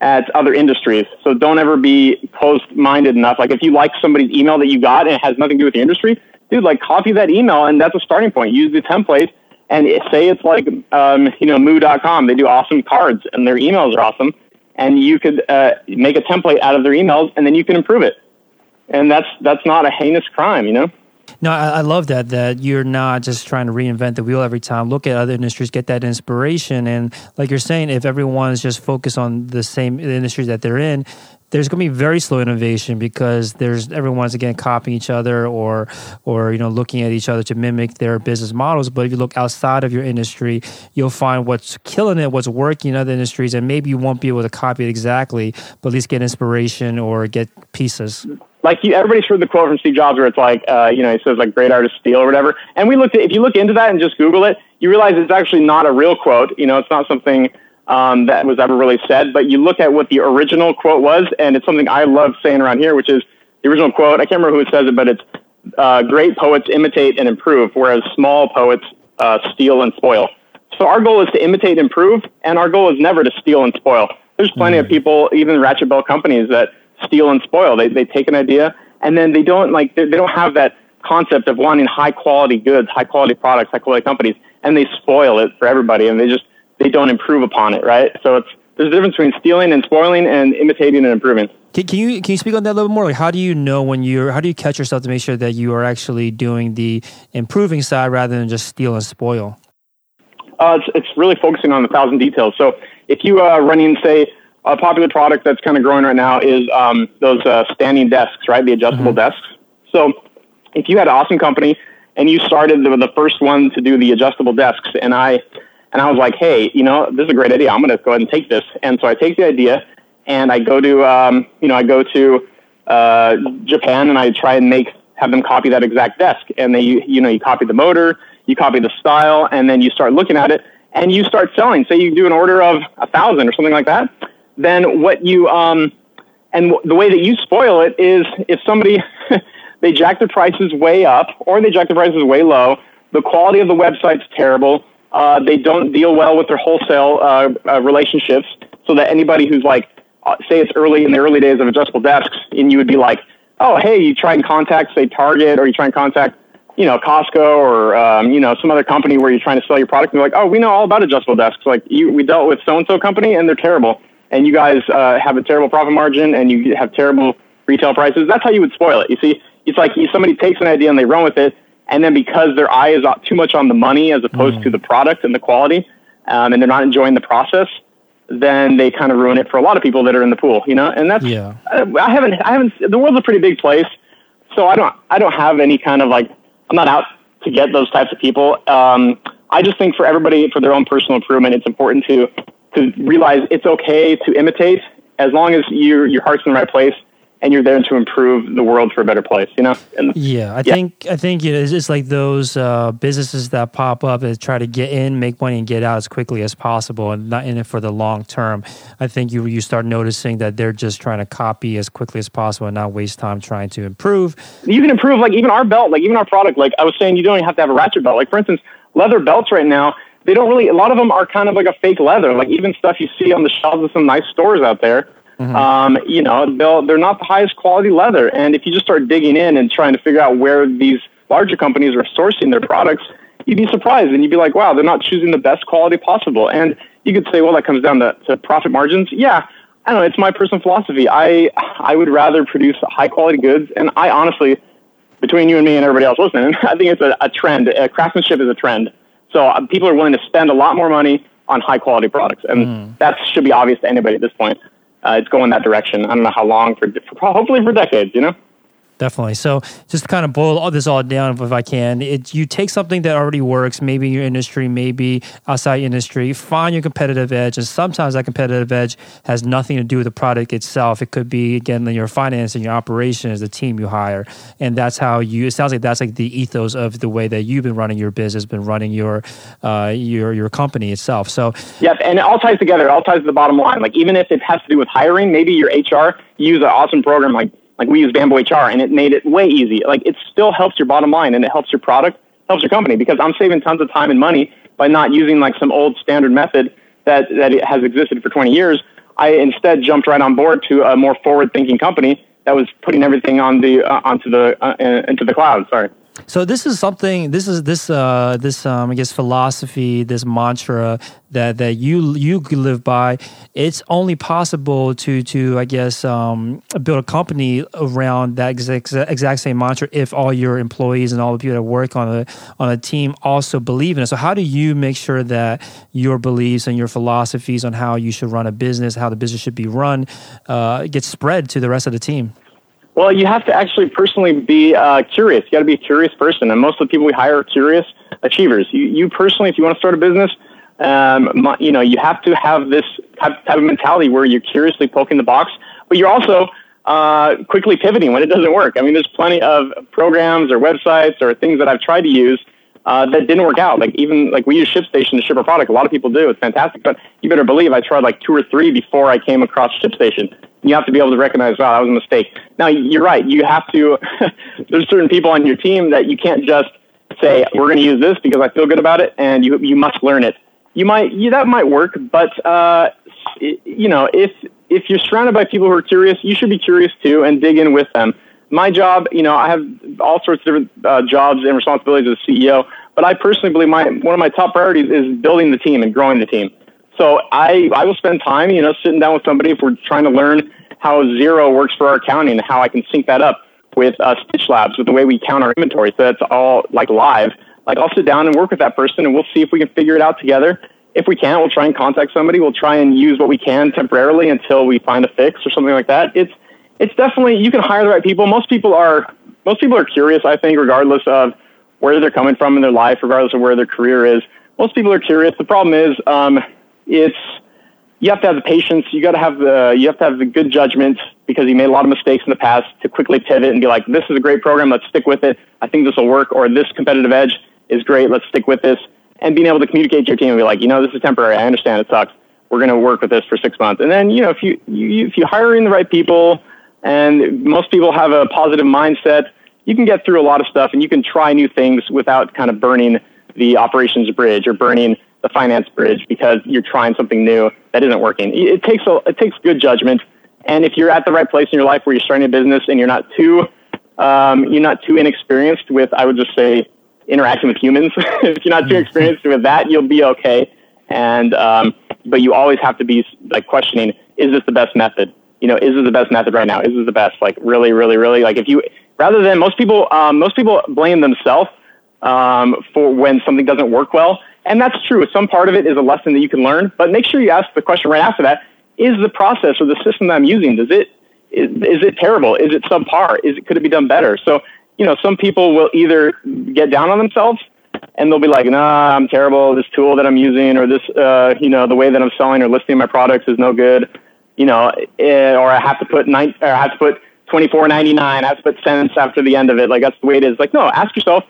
at other industries. So don't ever be closed-minded enough. Like if you like somebody's email that you got and it has nothing to do with the industry, dude, like copy that email and that's a starting point. Use the template and say it's like um, you know moo.com. They do awesome cards and their emails are awesome, and you could uh, make a template out of their emails and then you can improve it. And that's that's not a heinous crime, you know.
No, I, I, love that that you're not just trying to reinvent the wheel every time. Look at other industries, get that inspiration, and like you're saying, if everyone's just focused on the same industries that they're in, there's going to be very slow innovation because there's everyone's again copying each other or or you know looking at each other to mimic their business models. But if you look outside of your industry you'll find what's killing it what's working in other industries and maybe you won't be able to copy it exactly but at least get inspiration or get pieces
like you, everybody's heard the quote from Steve Jobs where it's like, uh, you know, he says like great artists steal or whatever. And we looked at, if you look into that and just Google it, you realize it's actually not a real quote. You know, it's not something um, that was ever really said. But you look at what the original quote was, and it's something I love saying around here, which is the original quote. I can't remember who says it, but it's uh, great poets imitate and improve, whereas small poets uh, steal and spoil. So our goal is to imitate and improve, and our goal is never to steal and spoil. There's plenty mm-hmm. of people, even Ratchet Belt companies, that steal and spoil. They they take an idea and then they don't like they, they don't have that concept of wanting high quality goods, high quality products, high quality companies, and they spoil it for everybody, and they just they don't improve upon it, right? So it's there's a difference between stealing and spoiling and imitating and improving.
Can, can, you can you speak on that a little more? Like, how do you know when you're how do you catch yourself to make sure that you are actually doing the improving side rather than just steal and spoil?
Uh, it's it's really focusing on the thousand details. So if you are running, say, a popular product that's kind of growing right now is um, those uh, standing desks, right? The adjustable mm-hmm. desks. So if you had an awesome company and you started the, the first one to do the adjustable desks, and I and I was like, hey, you know, this is a great idea. I'm going to go ahead and take this. And so I take the idea and I go to, um, you know, I go to uh, Japan and I try and make have them copy that exact desk. And they, you, you know, you copy the motor, you copy the style, and then you start looking at it and you start selling. Say you do an order of a thousand or something like that. Then what you um, and the way that you spoil it is if somebody they jack the prices way up or they jack the prices way low, the quality of the website's terrible uh, they don't deal well with their wholesale uh, uh, relationships, so that anybody who's like, uh, say it's early in the early days of adjustable desks, and you would be like, oh, hey, you try and contact, say, Target, or you try and contact, you know, Costco, or um, you know, some other company where you're trying to sell your product, and they're like, oh, we know all about adjustable desks. Like, you, we dealt with so and so company, and they're terrible, and you guys uh, have a terrible profit margin, and you have terrible retail prices. That's how you would spoil it. You see, it's like somebody takes an idea and they run with it and then because their eye is too much on the money as opposed mm. to the product and the quality, um, and they're not enjoying the process, then they kind of ruin it for a lot of people that are in the pool, you know. And that's yeah. I haven't I haven't the world's a pretty big place, so I don't I don't have any kind of like I'm not out to get those types of people. Um, I just think for everybody for their own personal improvement, it's important to to realize it's okay to imitate as long as your your heart's in the right place and you're there to improve the world for a better place, you know?
And, yeah, I yeah. think I think it's just like those uh, businesses that pop up and try to get in, make money, and get out as quickly as possible, and not in it for the long term. I think you you start noticing that they're just trying to copy as quickly as possible and not waste time trying to improve.
You can improve, like even our belt, like even our product. Like I was saying, you don't even have to have a ratchet belt. Like for instance, leather belts right now. They don't really. A lot of them are kind of like a fake leather. Like even stuff you see on the shelves of some nice stores out there Mm-hmm. Um, you know, they'll, they're not the highest quality leather. And if you just start digging in and trying to figure out where these larger companies are sourcing their products, you'd be surprised and you'd be like, wow, they're not choosing the best quality possible. And you could say, well, that comes down to, to profit margins. Yeah, I don't know. It's my personal philosophy. I I would rather produce high quality goods, and I honestly, between you and me and everybody else listening, I think it's a, a trend. Uh, craftsmanship is a trend. So uh, people are willing to spend a lot more money on high quality products, and mm. that should be obvious to anybody at this point uh, it's going that direction. I don't know how long for, for hopefully for decades, you know
definitely. So just to kind of boil all this all down, if I can, it you take something that already works, maybe in your industry, maybe outside industry, find your competitive edge, and sometimes that competitive edge has nothing to do with the product itself. It could be again your finance and your operations, the team you hire, and that's how you. It sounds like that's like the ethos of the way that you've been running your business, been running your uh, your your company itself. So
yeah, and it all ties together. It all ties to the bottom line. Like even if it has to do with hiring, maybe your HR use an awesome program like like we use Bamboo HR and it made it way easy. Like it still helps your bottom line and it helps your product, helps your company because I'm saving tons of time and money by not using like some old standard method that, that has existed for 20 years. I instead jumped right on board to a more forward thinking company that was putting everything on the, uh, onto the, uh, into the cloud. Sorry.
So this is something. This is this uh, this um, I guess philosophy, this mantra that that you you live by. It's only possible to to I guess um, build a company around that exact, exact same mantra if all your employees and all the people that work on a on a team also believe in it. So how do you make sure that your beliefs and your philosophies on how you should run a business, how the business should be run, uh, get spread to the rest of the team?
Well, you have to actually personally be uh, curious. You got to be a curious person, and most of the people we hire are curious achievers. You, you personally, if you want to start a business, um, you know, you have to have this type, of mentality where you're curiously poking the box, but you're also uh, quickly pivoting when it doesn't work. I mean, there's plenty of programs or websites or things that I've tried to use uh, that didn't work out. Like even like we use ShipStation to ship our product. A lot of people do. It's fantastic, but you better believe I tried like two or three before I came across ShipStation you have to be able to recognize, wow, that was a mistake. Now, you're right. You have to, there's certain people on your team that you can't just say, we're going to use this because I feel good about it, and you, you must learn it. You might, you, that might work, but, uh, you know, if, if you're surrounded by people who are curious, you should be curious too and dig in with them. My job, you know, I have all sorts of different uh, jobs and responsibilities as a CEO, but I personally believe my, one of my top priorities is building the team and growing the team. So I, I will spend time, you know, sitting down with somebody if we're trying to learn how Xero works for our accounting and how I can sync that up with uh, Stitch Labs with the way we count our inventory. So that's all like live. Like I'll sit down and work with that person and we'll see if we can figure it out together. If we can't, we'll try and contact somebody. We'll try and use what we can temporarily until we find a fix or something like that. It's it's definitely you can hire the right people. Most people are most people are curious, I think, regardless of where they're coming from in their life, regardless of where their career is. Most people are curious. The problem is um, it's you have to have the patience. You got to have the you have to have the good judgment because you made a lot of mistakes in the past to quickly pivot and be like, this is a great program. Let's stick with it. I think this will work. Or this competitive edge is great. Let's stick with this. And being able to communicate to your team and be like, you know, this is temporary. I understand it sucks. We're going to work with this for six months. And then you know, if you, you if you hire in the right people and most people have a positive mindset, you can get through a lot of stuff and you can try new things without kind of burning the operations bridge or burning the finance bridge because you're trying something new that isn't working. It takes a, it takes good judgment, and if you're at the right place in your life where you're starting a business and you're not too um, you're not too inexperienced with, I would just say, interacting with humans. if you're not too experienced with that, you'll be okay. And um, but you always have to be like questioning: Is this the best method? You know, is this the best method right now? Is this the best? Like really, really, really? Like if you rather than most people, um, most people blame themselves um, for when something doesn't work well. And that's true. Some part of it is a lesson that you can learn, but make sure you ask the question right after that. Is the process or the system that I'm using, does it, is, is it terrible? Is it subpar? Is it, could it be done better? So, you know, some people will either get down on themselves and they'll be like, nah, I'm terrible. This tool that I'm using or this, uh, you know, the way that I'm selling or listing my products is no good, you know, eh, or I have to put nine, or I have to put 24.99. I have to put cents after the end of it. Like that's the way it is. Like, no, ask yourself,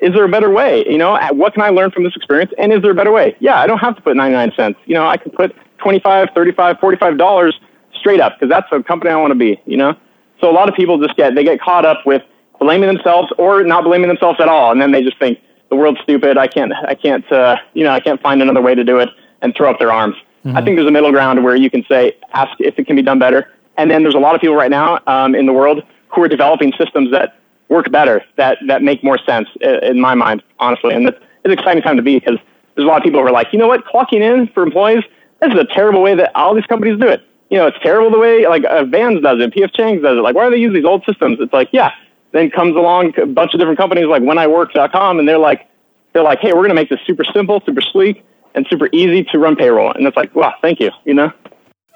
is there a better way? You know, what can I learn from this experience? And is there a better way? Yeah, I don't have to put 99 cents. You know, I can put twenty five, thirty five, forty five dollars straight up because that's the company I want to be, you know? So a lot of people just get, they get caught up with blaming themselves or not blaming themselves at all. And then they just think the world's stupid. I can't, I can't, uh, you know, I can't find another way to do it and throw up their arms. Mm-hmm. I think there's a middle ground where you can say, ask if it can be done better. And then there's a lot of people right now um, in the world who are developing systems that work better, that, that make more sense in my mind, honestly. And it's, an exciting time to be because there's a lot of people who are like, you know what, clocking in for employees, this is a terrible way that all these companies do it. You know, it's terrible the way like uh, Vans does it, PF Chang's does it. Like, why do they use these old systems? It's like, yeah. Then comes along a bunch of different companies like WhenIWork.com, and they're like, they're like, hey, we're going to make this super simple, super sleek, and super easy to run payroll. And it's like, wow, thank you. You know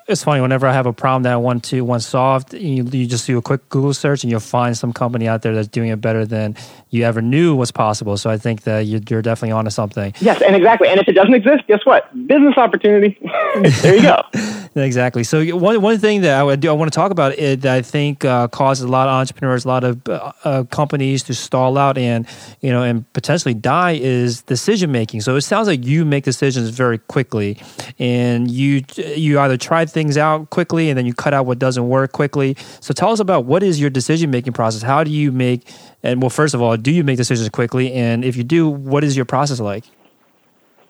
it's funny whenever I have a problem that I want to want solved, you, you just do a quick Google search and you'll find some company out there that's doing it better than you ever knew was possible. So I think that you're, you're definitely onto something.
Yes, and exactly. And if it doesn't exist, guess what? Business opportunity. there you go.
exactly. So one one thing that I would do, I want to talk about it that I think uh, causes a lot of entrepreneurs, a lot of uh, uh, companies to stall out and you know and potentially die is decision making. So it sounds like you make decisions very quickly, and you you either try things out quickly and then you cut out what doesn't work quickly. So tell us about what is your decision making process? How do you make and well, first of all, do you make decisions quickly? And if you do, what is your process like?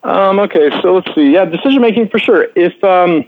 Um, okay, so let's see. Yeah, decision making for sure. If um,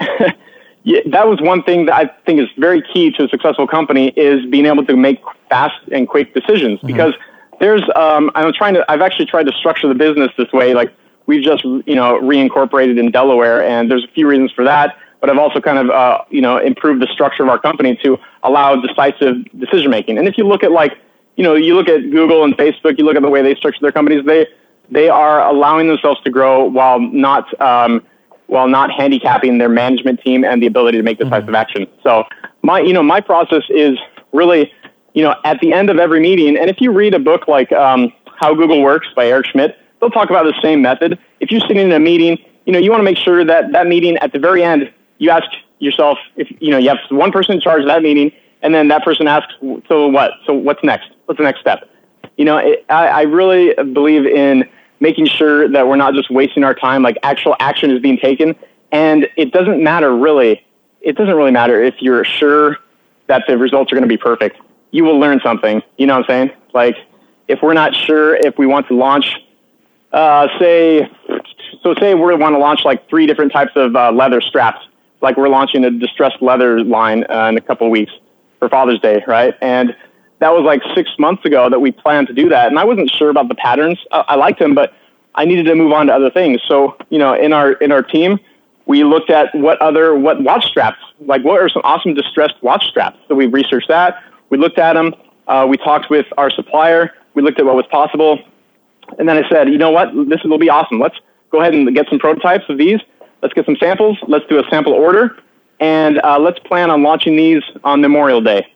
yeah, that was one thing that I think is very key to a successful company is being able to make fast and quick decisions. Mm-hmm. Because there's, um, I'm trying to, I've actually tried to structure the business this way. Like we've just, you know, reincorporated in Delaware, and there's a few reasons for that. But I've also kind of, uh, you know, improved the structure of our company to allow decisive decision making. And if you look at like, you know, you look at Google and Facebook, you look at the way they structure their companies, they they are allowing themselves to grow while not um, while not handicapping their management team and the ability to make decisive mm-hmm. action. So my you know my process is really you know at the end of every meeting, and if you read a book like um, How Google Works by Eric Schmidt, they'll talk about the same method. If you're sitting in a meeting, you know you want to make sure that that meeting at the very end you ask yourself if you know you have one person in charge of that meeting, and then that person asks, so what? So what's next? What's the next step? You know, it, I, I really believe in making sure that we're not just wasting our time, like actual action is being taken. And it doesn't matter really, it doesn't really matter if you're sure that the results are going to be perfect. You will learn something. You know what I'm saying? Like, if we're not sure if we want to launch, uh, say, so say we want to launch like three different types of uh, leather straps. Like we're launching a distressed leather line uh, in a couple of weeks for Father's Day, right? And that was like six months ago that we planned to do that. And I wasn't sure about the patterns. I, I liked them, but I needed to move on to other things. So, you know, in our, in our team, we looked at what other, what watch straps, like what are some awesome distressed watch straps. So we researched that. We looked at them. Uh, we talked with our supplier. We looked at what was possible. And then I said, you know what? This will be awesome. Let's go ahead and get some prototypes of these. Let's get some samples. Let's do a sample order. And uh, let's plan on launching these on Memorial Day.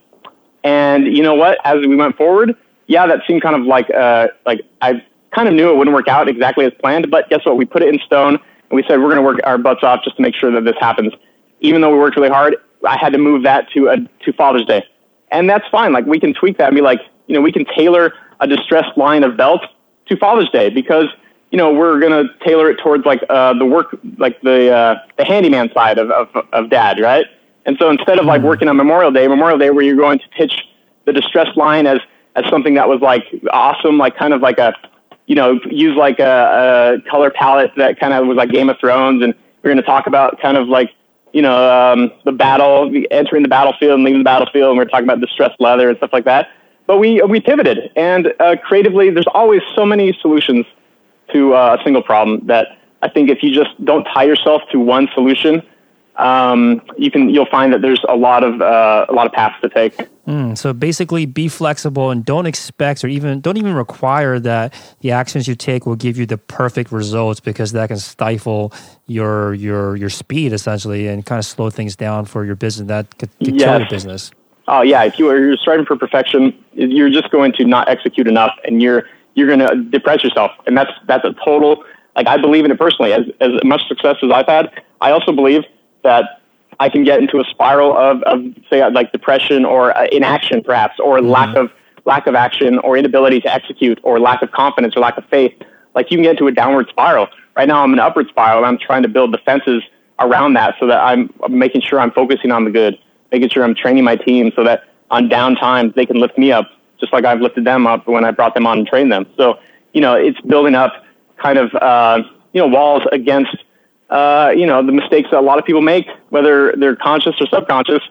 And you know what? As we went forward, yeah, that seemed kind of like uh, like I kind of knew it wouldn't work out exactly as planned. But guess what? We put it in stone, and we said we're going to work our butts off just to make sure that this happens. Even though we worked really hard, I had to move that to a, to Father's Day, and that's fine. Like we can tweak that and be like, you know, we can tailor a distressed line of belts to Father's Day because you know we're going to tailor it towards like uh, the work, like the uh, the handyman side of, of of dad, right? And so instead of like mm-hmm. working on Memorial Day, Memorial Day where you're going to pitch the distressed line as as something that was like awesome, like kind of like a you know use like a, a color palette that kind of was like Game of Thrones, and we're going to talk about kind of like you know um, the battle, entering the battlefield and leaving the battlefield, and we're talking about distressed leather and stuff like that. But we we pivoted, and uh, creatively, there's always so many solutions to uh, a single problem that I think if you just don't tie yourself to one solution um, you can you'll find that there's a lot of uh, a lot of paths to take.
Mm, so basically, be flexible and don't expect or even don't even require that the actions you take will give you the perfect results because that can stifle your your your speed essentially and kind of slow things down for your business. That could, could yes. kill your business.
Oh yeah, if you are you're striving for perfection, you're just going to not execute enough, and you're you're going to depress yourself, and that's that's a total. Like I believe in it personally. As as much success as I've had, I also believe that I can get into a spiral of, of say like depression or uh, inaction perhaps or mm-hmm. lack of lack of action or inability to execute or lack of confidence or lack of faith like you can get into a downward spiral right now i'm in an upward spiral and i'm trying to build defenses around that so that i'm making sure i'm focusing on the good making sure i'm training my team so that on down times they can lift me up just like i've lifted them up when i brought them on and trained them so you know it's building up kind of uh, you know walls against uh, you know, the mistakes that a lot of people make, whether they're conscious or subconscious.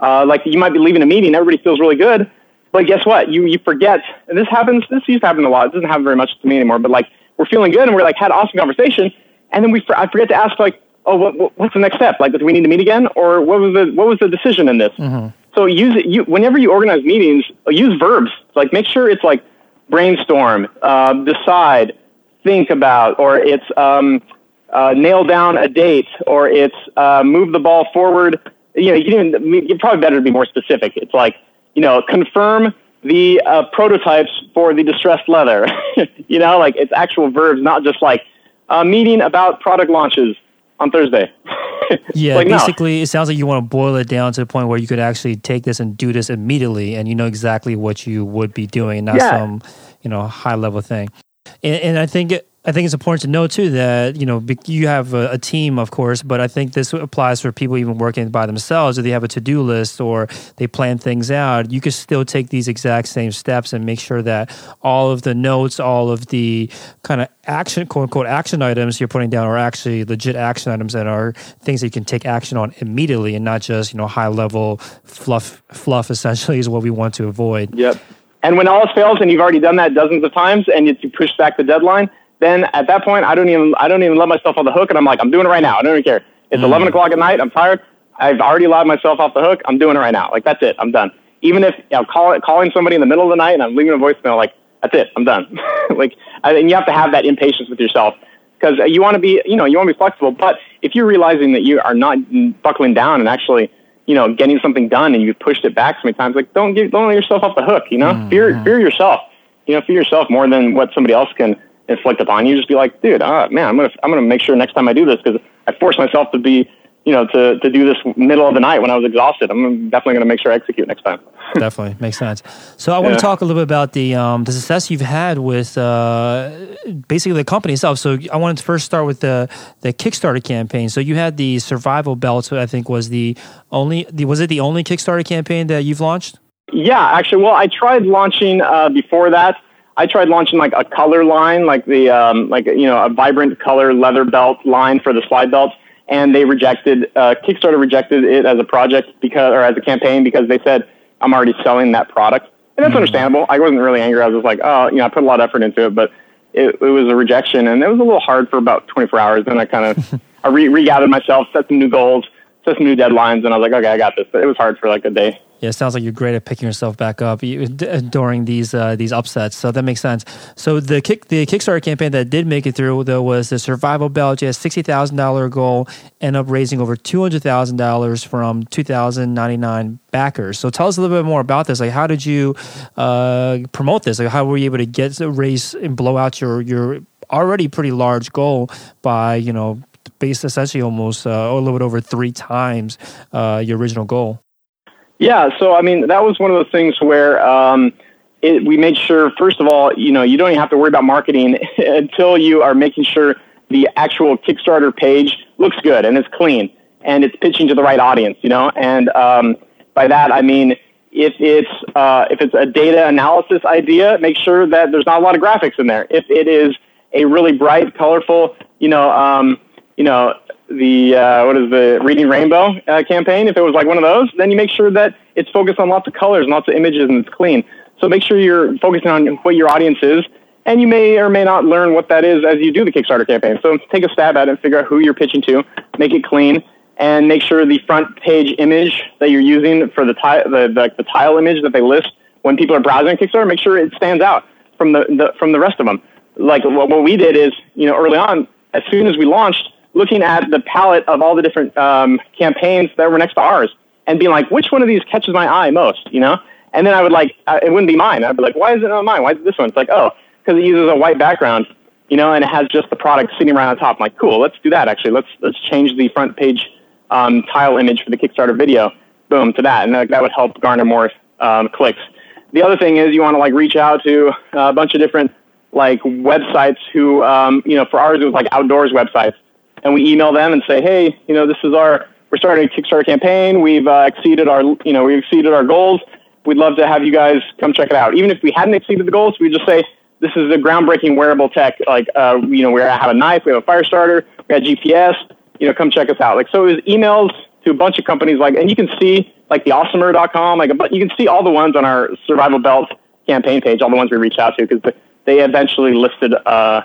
Uh, like you might be leaving a meeting, everybody feels really good, but guess what? You you forget, and this happens. This used to happen a lot. It doesn't happen very much to me anymore. But like we're feeling good, and we're like had an awesome conversation, and then we I forget to ask like, oh, what, what's the next step? Like, do we need to meet again, or what was the what was the decision in this? Mm-hmm. So use it. You whenever you organize meetings, use verbs. Like make sure it's like brainstorm, uh, decide, think about, or it's um, uh, nail down a date or it's uh, move the ball forward. You know, you can even, you probably better to be more specific. It's like, you know, confirm the uh, prototypes for the distressed leather. you know, like it's actual verbs, not just like a meeting about product launches on Thursday.
yeah, like, basically, no. it sounds like you want to boil it down to the point where you could actually take this and do this immediately, and you know exactly what you would be doing, not yeah. some you know high level thing. And, and I think I think it's important to know too that you know you have a, a, team, of course, but I think this applies for people even working by themselves. If they have a to-do list or they plan things out, you can still take these exact same steps and make sure that all of the notes, all of the kind of action, quote unquote, action items you're putting down are actually legit action items that are things that you can take action on immediately, and not just you know high-level fluff. Fluff essentially is what we want to avoid.
Yep. And when all else fails, and you've already done that dozens of times, and you push back the deadline then at that point, I don't even I don't even let myself on the hook, and I'm like, I'm doing it right now. I don't even care. It's mm. 11 o'clock at night. I'm tired. I've already allowed myself off the hook. I'm doing it right now. Like that's it. I'm done. Even if you know, call, calling somebody in the middle of the night and I'm leaving a voicemail, like that's it. I'm done. like, and you have to have that impatience with yourself because you want to be, you know, you want to be flexible. But if you're realizing that you are not buckling down and actually, you know, getting something done and you've pushed it back so many times, like don't give, don't let yourself off the hook. You know, mm-hmm. fear fear yourself. You know, fear yourself more than what somebody else can inflict upon you. Just be like, dude, uh, man, I'm gonna I'm gonna make sure next time I do this because I forced myself to be, you know, to to do this middle of the night when I was exhausted. I'm definitely gonna make sure I execute next time.
definitely makes sense. So I want to talk a little bit about the um, the success you've had with uh, basically the company itself. So I wanted to first start with the the Kickstarter campaign. So you had the survival belts. I think was the only the, was it the only Kickstarter campaign that you've launched?
Yeah, actually, well, I tried launching uh, before that. I tried launching like a color line, like the um, like you know a vibrant color leather belt line for the slide belts, and they rejected uh, Kickstarter rejected it as a project because or as a campaign because they said I'm already selling that product, and that's mm-hmm. understandable. I wasn't really angry. I was just like, oh, you know, I put a lot of effort into it, but it, it was a rejection, and it was a little hard for about 24 hours. Then I kind of I re- regathered myself, set some new goals, set some new deadlines, and I was like, okay, I got this. But it was hard for like a day.
Yeah, it sounds like you're great at picking yourself back up during these uh, these upsets. So that makes sense. So the kick the Kickstarter campaign that did make it through though was the Survival had sixty thousand dollar goal, end up raising over two hundred thousand dollars from two thousand ninety nine backers. So tell us a little bit more about this. Like, how did you uh, promote this? Like, how were you able to get to raise and blow out your your already pretty large goal by you know based essentially almost uh, a little bit over three times uh, your original goal?
Yeah, so I mean, that was one of those things where um, it, we made sure, first of all, you know, you don't even have to worry about marketing until you are making sure the actual Kickstarter page looks good and it's clean and it's pitching to the right audience, you know. And um, by that, I mean if it's uh, if it's a data analysis idea, make sure that there's not a lot of graphics in there. If it is a really bright, colorful, you know, um, you know, the uh, what is the Reading Rainbow uh, campaign, if it was like one of those, then you make sure that it's focused on lots of colors and lots of images and it's clean. So make sure you're focusing on what your audience is, and you may or may not learn what that is as you do the Kickstarter campaign. So take a stab at it and figure out who you're pitching to, make it clean, and make sure the front page image that you're using for the, the, the, the tile image that they list when people are browsing Kickstarter, make sure it stands out from the, the from the rest of them. Like what, what we did is, you know, early on, as soon as we launched, looking at the palette of all the different um, campaigns that were next to ours and being like, which one of these catches my eye most, you know? And then I would like, uh, it wouldn't be mine. I'd be like, why is it not mine? Why is it this one? It's like, oh, because it uses a white background, you know, and it has just the product sitting right on top. I'm like, cool, let's do that actually. Let's, let's change the front page um, tile image for the Kickstarter video, boom, to that. And that, that would help garner more um, clicks. The other thing is you want to like reach out to a bunch of different like websites who, um, you know, for ours it was like outdoors websites and we email them and say, hey, you know, this is our we're starting a Kickstarter campaign. We've uh, exceeded our you know we've exceeded our goals. We'd love to have you guys come check it out. Even if we hadn't exceeded the goals, we'd just say this is a groundbreaking wearable tech. Like uh, you know, we have a knife, we have a fire starter, we got GPS. You know, come check us out. Like so, it was emails to a bunch of companies. Like, and you can see like the awesomer.com. Like, but you can see all the ones on our survival belt campaign page. All the ones we reached out to because they eventually listed. Uh,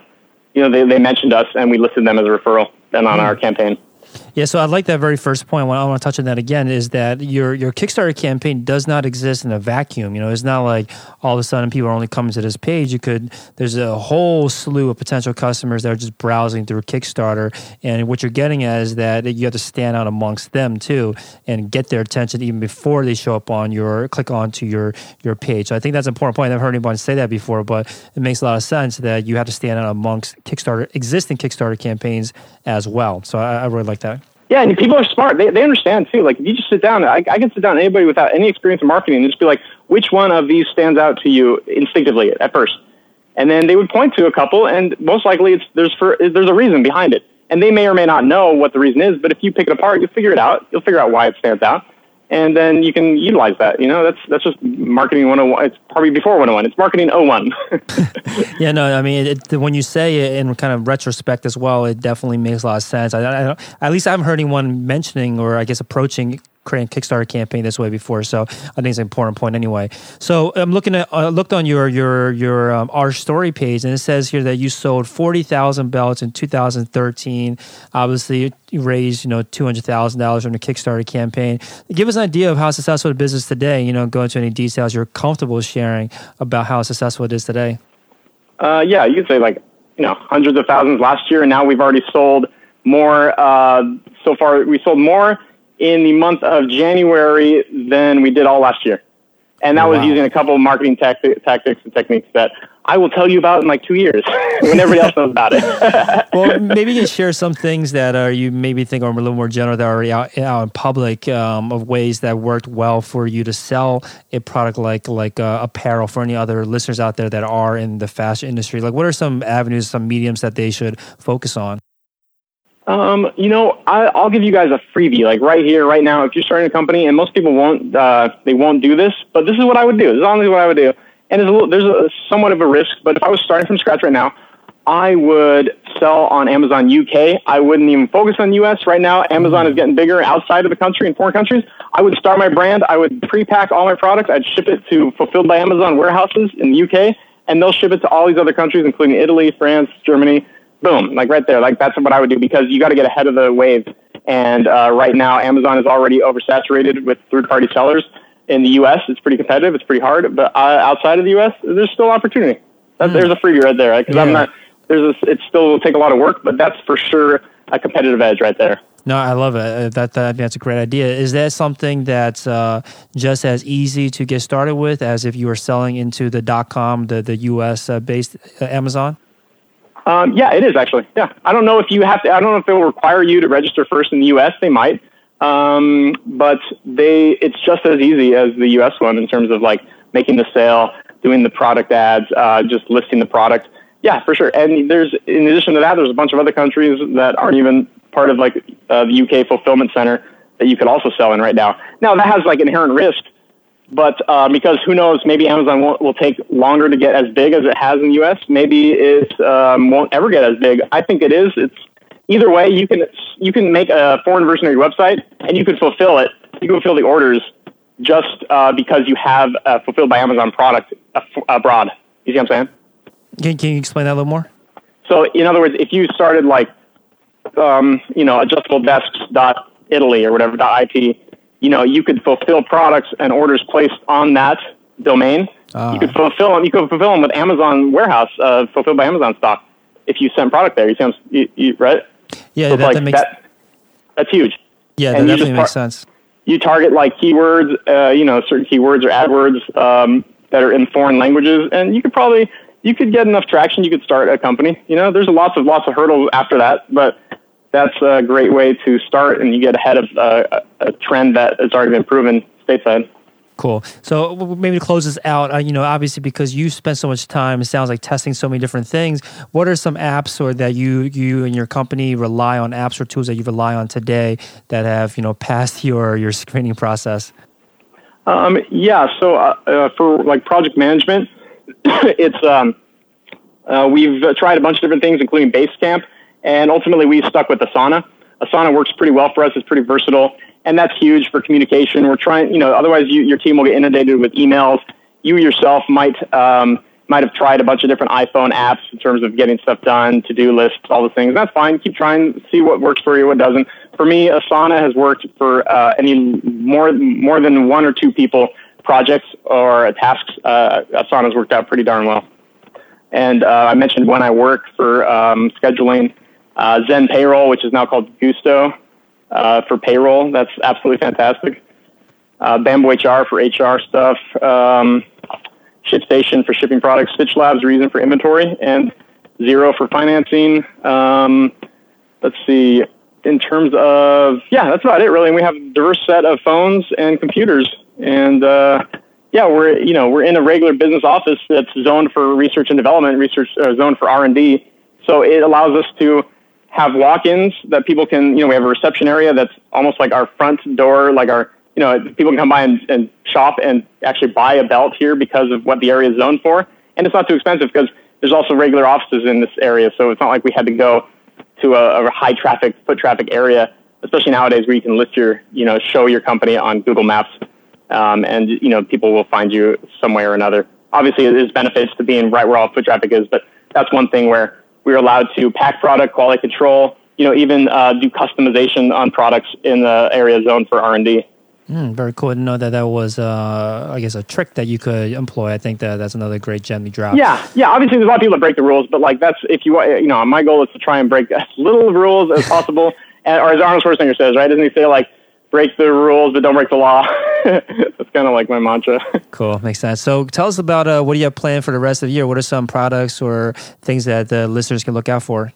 you know, they, they mentioned us and we listed them as a referral then on mm. our campaign.
Yeah, so I like that very first point. I want to touch on that again is that your your Kickstarter campaign does not exist in a vacuum. You know, it's not like all of a sudden people are only coming to this page. You could there's a whole slew of potential customers that are just browsing through Kickstarter, and what you're getting at is that you have to stand out amongst them too and get their attention even before they show up on your click onto your your page. So I think that's an important point. I've heard anyone say that before, but it makes a lot of sense that you have to stand out amongst Kickstarter existing Kickstarter campaigns as well. So I, I really like that.
Yeah, and people are smart. They, they understand too. Like if you just sit down, I, I can sit down anybody without any experience in marketing and just be like, which one of these stands out to you instinctively at first? And then they would point to a couple, and most likely it's there's for there's a reason behind it, and they may or may not know what the reason is. But if you pick it apart, you'll figure it out. You'll figure out why it stands out, and then you can utilize that. You know, that's that's just marketing 101. It's probably before 101. It's marketing 01.
yeah, no, I mean, it, when you say it in kind of retrospect as well, it definitely makes a lot of sense. I, I, at least I haven't heard anyone mentioning or I guess approaching Kickstarter campaign this way before. So I think it's an important point anyway. So I'm looking at I uh, looked on your your your um, our story page and it says here that you sold forty thousand belts in 2013. Obviously, you raised you know two hundred thousand dollars from the Kickstarter campaign. Give us an idea of how successful the business today. You know, go into any details you're comfortable sharing about how successful it is today.
Uh, yeah, you could say like you know hundreds of thousands last year, and now we've already sold more. Uh, so far, we sold more in the month of January than we did all last year. And that wow. was using a couple of marketing tactics and techniques that I will tell you about in like two years when everybody else knows about it.
well, maybe you can share some things that are you maybe think are a little more general that are already out, out in public um, of ways that worked well for you to sell a product like like uh, apparel for any other listeners out there that are in the fashion industry. Like, what are some avenues, some mediums that they should focus on?
Um, you know, I, I'll give you guys a freebie, like right here, right now. If you're starting a company, and most people won't, uh, they won't do this, but this is what I would do. This is honestly what I would do. And there's a little, there's a somewhat of a risk, but if I was starting from scratch right now, I would sell on Amazon UK. I wouldn't even focus on US right now. Amazon is getting bigger outside of the country in foreign countries. I would start my brand. I would pre-pack all my products. I'd ship it to fulfilled by Amazon warehouses in the UK, and they'll ship it to all these other countries, including Italy, France, Germany, boom, like right there. Like that's what I would do because you got to get ahead of the wave. And uh, right now, Amazon is already oversaturated with third-party sellers. In the U.S., it's pretty competitive. It's pretty hard. But uh, outside of the U.S., there's still opportunity. That, mm. There's a freebie right there. Because right? yeah. I'm not. There's a, it still will take a lot of work, but that's for sure a competitive edge right there.
No, I love it. Uh, that, that that's a great idea. Is that something that's uh, just as easy to get started with as if you were selling into the dot com, the the U.S. Uh, based uh, Amazon?
Um, yeah, it is actually. Yeah, I don't know if you have to. I don't know if they'll require you to register first in the U.S. They might, um, but they. It's just as easy as the U.S. one in terms of like making the sale, doing the product ads, uh, just listing the product. Yeah, for sure. And there's in addition to that, there's a bunch of other countries that aren't even part of like uh, the UK fulfillment center that you could also sell in right now. Now that has like inherent risk but uh, because who knows, maybe Amazon won't, will take longer to get as big as it has in the U.S. Maybe it um, won't ever get as big. I think it is. It's either way. You can you can make a foreign version of your website, and you can fulfill it. You can fulfill the orders just uh, because you have a fulfilled by Amazon product abroad. You see what I'm saying?
Can, can you explain that a little more?
So, in other words, if you started like, um, you know, adjustable desks dot Italy or whatever dot IT you know, you could fulfill products and orders placed on that domain. Uh, you could fulfill them. You could fulfill them with Amazon warehouse, uh, fulfilled by Amazon stock. If you send product there, you see, you, you, right?
Yeah, so that, like, that, makes that,
that's huge.
Yeah, that definitely makes sense.
You target like keywords, uh, you know, certain keywords or AdWords um, that are in foreign languages, and you could probably you could get enough traction. You could start a company. You know, there's lots of lots of hurdles after that, but that's a great way to start and you get ahead of uh, a trend that has already been proven stateside.
Cool. So maybe to close this out, uh, you know, obviously because you spend so much time, it sounds like testing so many different things. What are some apps or that you you and your company rely on apps or tools that you rely on today that have you know passed your your screening process?
Um, yeah. So uh, uh, for like project management, it's um, uh, we've tried a bunch of different things, including Basecamp and ultimately, we stuck with Asana. Asana works pretty well for us. It's pretty versatile, and that's huge for communication. We're trying, you know, otherwise you, your team will get inundated with emails. You yourself might um, might have tried a bunch of different iPhone apps in terms of getting stuff done, to do lists, all the things. That's fine. Keep trying, see what works for you, what doesn't. For me, Asana has worked for uh, any more more than one or two people projects or tasks. Uh, Asana's worked out pretty darn well. And uh, I mentioned when I work for um, scheduling uh, Zen Payroll, which is now called Gusto uh, for payroll. That's absolutely fantastic. Uh, Bamboo HR for HR stuff. Um, ShipStation for shipping products. Stitch Labs Reason for inventory, and Xero for financing. Um, let's see. In terms of yeah, that's about it really. And we have a diverse set of phones and computers, and uh, yeah, we're you know we're in a regular business office that's zoned for research and development, research uh, zoned for R and D. So it allows us to have walk-ins that people can you know we have a reception area that's almost like our front door, like our you know people can come by and, and shop and actually buy a belt here because of what the area is zoned for, and it's not too expensive because there's also regular offices in this area, so it's not like we had to go to a, a high traffic foot traffic area, especially nowadays where you can list your you know show your company on Google Maps um, and you know people will find you some way or another. Obviously, there's benefits to being right where all foot traffic is, but that's one thing where we're allowed to pack product, quality control, you know, even uh, do customization on products in the area zone for R and D.
Mm, very cool to know that that was, uh, I guess, a trick that you could employ. I think that that's another great gem you dropped.
Yeah, yeah. Obviously, there's a lot of people that break the rules, but like that's if you, you know, my goal is to try and break as little rules as possible. and, or as Arnold Schwarzenegger says, right? Doesn't he say like break the rules, but don't break the law. That's kind of like my mantra.
Cool, makes sense. So tell us about uh, what do you have planned for the rest of the year? What are some products or things that the listeners can look out for?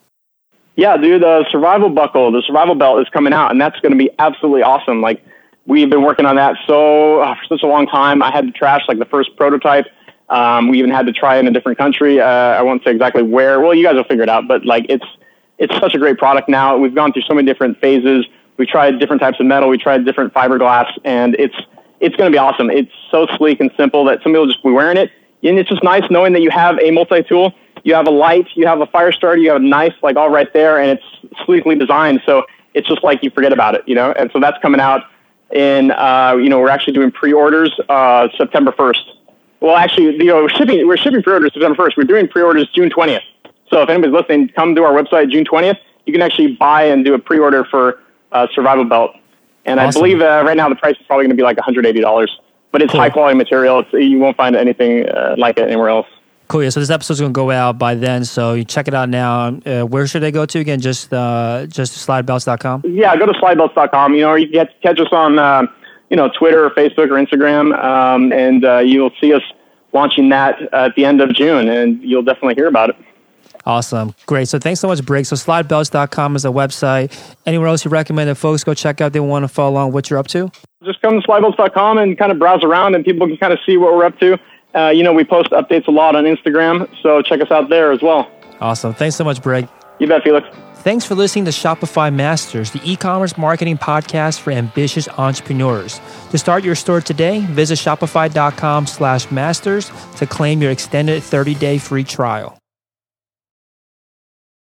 Yeah, dude, the survival buckle, the survival belt is coming out, and that's going to be absolutely awesome. Like we've been working on that so uh, for such a long time. I had to trash like the first prototype. Um, we even had to try it in a different country. Uh, I won't say exactly where. Well, you guys will figure it out. But like it's it's such a great product now. We've gone through so many different phases we tried different types of metal. We tried different fiberglass, and it's it's going to be awesome. It's so sleek and simple that somebody will just be wearing it, and it's just nice knowing that you have a multi tool. You have a light, you have a fire starter, you have a knife, like all right there, and it's sleekly designed. So it's just like you forget about it, you know. And so that's coming out in, uh, you know, we're actually doing pre-orders uh, September 1st. Well, actually, you know, we're shipping we're shipping pre-orders September 1st. We're doing pre-orders June 20th. So if anybody's listening, come to our website June 20th. You can actually buy and do a pre-order for uh, survival belt. And awesome. I believe uh, right now the price is probably going to be like $180, but it's cool. high quality material. It's, you won't find anything uh, like it anywhere else.
Cool. Yeah. So this episode's going to go out by then. So you check it out now. Uh, where should they go to again? Just uh, just slidebelts.com?
Yeah, go to slidebelts.com. You know, or you can catch us on, uh, you know, Twitter or Facebook or Instagram. Um, and uh, you'll see us launching that at the end of June and you'll definitely hear about it.
Awesome. Great. So thanks so much, Briggs. So slidebelts.com is a website. Anywhere else you recommend that folks go check out they want to follow along what you're up to?
Just come to slidebelts.com and kind of browse around and people can kind of see what we're up to. Uh, you know, we post updates a lot on Instagram, so check us out there as well.
Awesome. Thanks so much, Brig.
You bet, Felix.
Thanks for listening to Shopify Masters, the e-commerce marketing podcast for ambitious entrepreneurs. To start your store today, visit shopify.com slash masters to claim your extended 30-day free trial.